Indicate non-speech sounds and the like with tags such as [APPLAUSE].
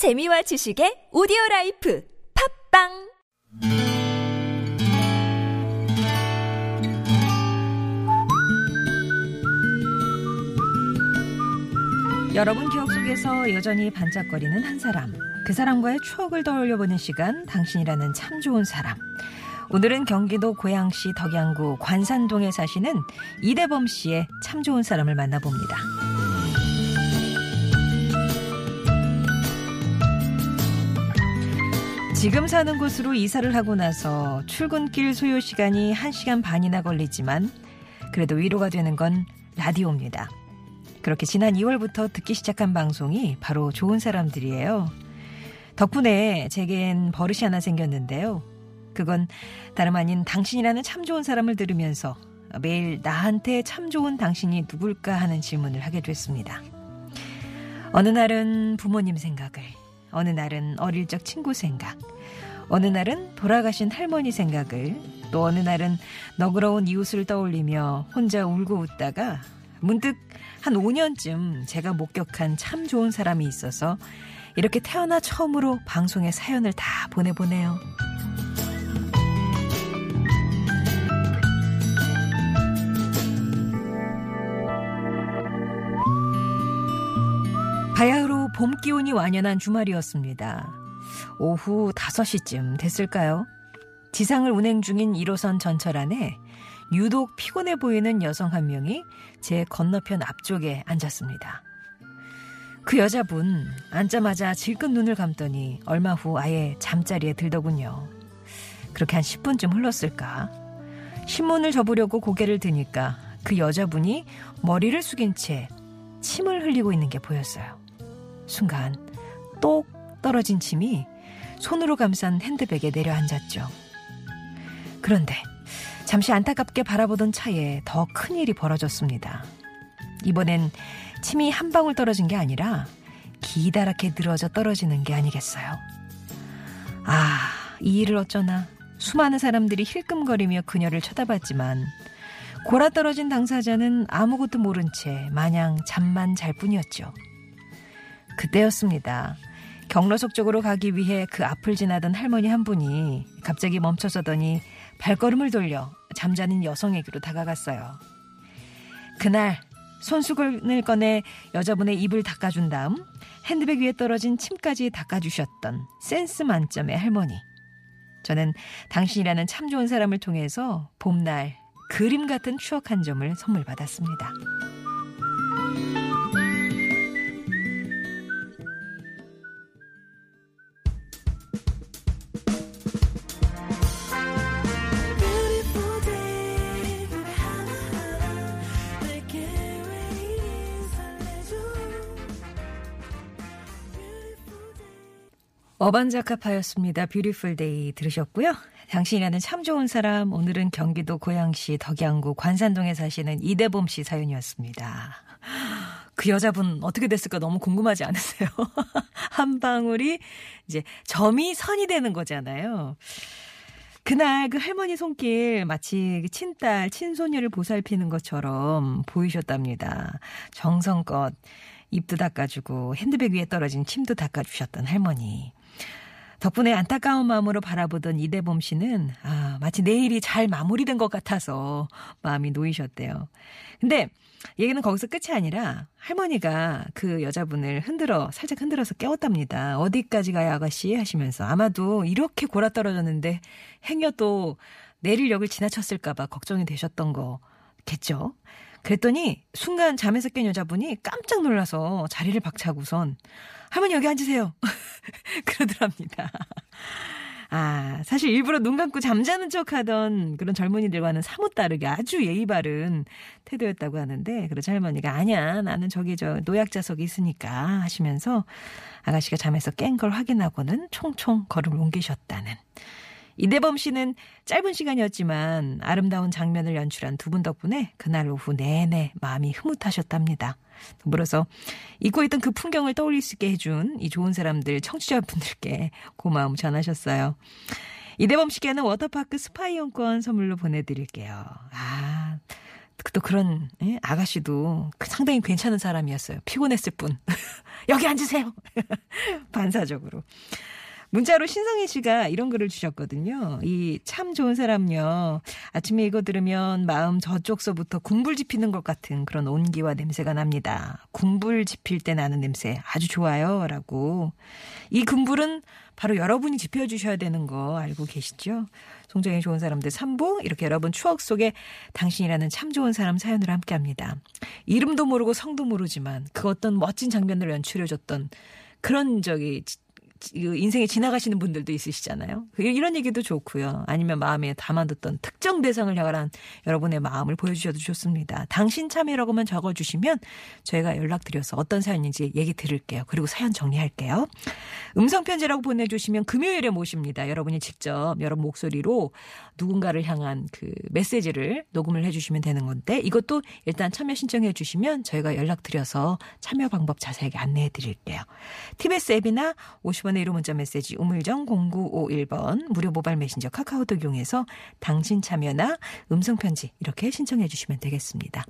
재미와 지식의 오디오 라이프 팟빵 여러분 기억 속에서 여전히 반짝거리는 한 사람. 그 사람과의 추억을 떠올려보는 시간, 당신이라는 참 좋은 사람. 오늘은 경기도 고양시 덕양구 관산동에 사시는 이대범 씨의 참 좋은 사람을 만나봅니다. 지금 사는 곳으로 이사를 하고 나서 출근길 소요 시간이 1시간 반이나 걸리지만 그래도 위로가 되는 건 라디오입니다. 그렇게 지난 2월부터 듣기 시작한 방송이 바로 좋은 사람들이에요. 덕분에 제겐 버릇이 하나 생겼는데요. 그건 다름 아닌 당신이라는 참 좋은 사람을 들으면서 매일 나한테 참 좋은 당신이 누굴까 하는 질문을 하게 됐습니다. 어느 날은 부모님 생각을, 어느 날은 어릴 적 친구 생각, 어느 날은 돌아가신 할머니 생각을, 또 어느 날은 너그러운 이웃을 떠올리며 혼자 울고 웃다가 문득 한 5년쯤 제가 목격한 참 좋은 사람이 있어서 이렇게 태어나 처음으로 방송에 사연을 다 보내보네요. 기온이 완연한 주말이었습니다. 오후 5시쯤 됐을까요? 지상을 운행 중인 1호선 전철 안에 유독 피곤해 보이는 여성 한 명이 제 건너편 앞쪽에 앉았습니다. 그 여자분 앉자마자 질끈 눈을 감더니 얼마 후 아예 잠자리에 들더군요. 그렇게 한 10분쯤 흘렀을까? 신문을 접으려고 고개를 드니까 그 여자분이 머리를 숙인 채 침을 흘리고 있는 게 보였어요. 순간 똑 떨어진 침이 손으로 감싼 핸드백에 내려앉았죠. 그런데 잠시 안타깝게 바라보던 차에 더 큰 일이 벌어졌습니다. 이번엔 침이 한 방울 떨어진 게 아니라 기다랗게 늘어져 떨어지는 게 아니겠어요. 아, 이 일을 어쩌나 수많은 사람들이 힐끔거리며 그녀를 쳐다봤지만 골아 떨어진 당사자는 아무것도 모른 채 마냥 잠만 잘 뿐이었죠. 그때였습니다. 경로석 쪽으로 가기 위해 그 앞을 지나던 할머니 한 분이 갑자기 멈춰서더니 발걸음을 돌려 잠자는 여성에게로 다가갔어요. 그날 손수건을 꺼내 여자분의 입을 닦아준 다음 핸드백 위에 떨어진 침까지 닦아주셨던 센스 만점의 할머니. 저는 당신이라는 참 좋은 사람을 통해서 봄날 그림 같은 추억 한 점을 선물 받았습니다. 어반자카파였습니다. Beautiful Day 들으셨고요. 당신이라는 참 좋은 사람 오늘은 경기도 고양시 덕양구 관산동에 사시는 이대범 씨 사연이었습니다. 그 여자분 어떻게 됐을까 너무 궁금하지 않으세요? [LAUGHS] 한 방울이 이제 점이 선이 되는 거잖아요. 그날 그 할머니 손길 마치 그 친딸, 친손녀를 보살피는 것처럼 보이셨답니다. 정성껏 입도 닦아주고 핸드백 위에 떨어진 침도 닦아주셨던 할머니. 덕분에 안타까운 마음으로 바라보던 이대범 씨는 아, 마치 내일이 잘 마무리된 것 같아서 마음이 놓이셨대요. 근데 얘기는 거기서 끝이 아니라 할머니가 그 여자분을 흔들어 살짝 흔들어서 깨웠답니다. 어디까지 가야 아가씨 하시면서 아마도 이렇게 골아 떨어졌는데 행여 또 내릴 역을 지나쳤을까봐 걱정이 되셨던 거겠죠. 그랬더니 순간 잠에서 깬 여자분이 깜짝 놀라서 자리를 박차고선 할머니 여기 앉으세요. [LAUGHS] [LAUGHS] 그러더랍니다. 아, 사실 일부러 눈 감고 잠자는 척 하던 그런 젊은이들과는 사뭇 다르게 아주 예의 바른 태도였다고 하는데, 그래서 할머니가 아니야, 나는 저기 저 노약자석이 있으니까 하시면서 아가씨가 잠에서 깬 걸 확인하고는 총총 걸음을 옮기셨다는. 이대범 씨는 짧은 시간이었지만 아름다운 장면을 연출한 두 분 덕분에 그날 오후 내내 마음이 흐뭇하셨답니다. 더불어서 잊고 있던 그 풍경을 떠올릴 수 있게 해준 이 좋은 사람들 청취자분들께 고마움 전하셨어요. 이대범 씨께는 워터파크 스파 이용권 선물로 보내드릴게요. 아, 또 그런 예? 아가씨도 그 상당히 괜찮은 사람이었어요. 피곤했을 뿐. [LAUGHS] 여기 앉으세요. [LAUGHS] 반사적으로. 문자로 신성희 씨가 이런 글을 주셨거든요. 이 참 좋은 사람요. 아침에 이거 들으면 마음 저쪽서부터 군불 지피는 것 같은 그런 온기와 냄새가 납니다. 군불 지필 때 나는 냄새 아주 좋아요. 라고. 이 군불은 바로 여러분이 지펴주셔야 되는 거 알고 계시죠? 송정의 좋은 사람들 3부 이렇게 여러분 추억 속에 당신이라는 참 좋은 사람 사연으로 함께합니다. 이름도 모르고 성도 모르지만 그 어떤 멋진 장면을 연출해줬던 그런 저기 인생에 지나가시는 분들도 있으시잖아요. 그 이런 얘기도 좋고요. 아니면 마음에 담아뒀던 특정 대상을 향한 여러분의 마음을 보여주셔도 좋습니다. 당신 참여라고만 적어주시면 저희가 연락드려서 어떤 사연인지 얘기 들을게요. 그리고 사연 정리할게요. 음성편지라고 보내주시면 금요일에 모십니다. 여러분이 직접 여러분 목소리로 누군가를 향한 그 메시지를 녹음을 해주시면 되는 건데 이것도 일단 참여 신청해 주시면 저희가 연락드려서 참여 방법 자세하게 안내해 드릴게요. TBS 앱이나 50원의 1호 문자 메시지 우물정 0951번 무료 모바일 메신저 카카오톡 이용해서 당신 참여나 음성편지 이렇게 신청해 주시면 되겠습니다.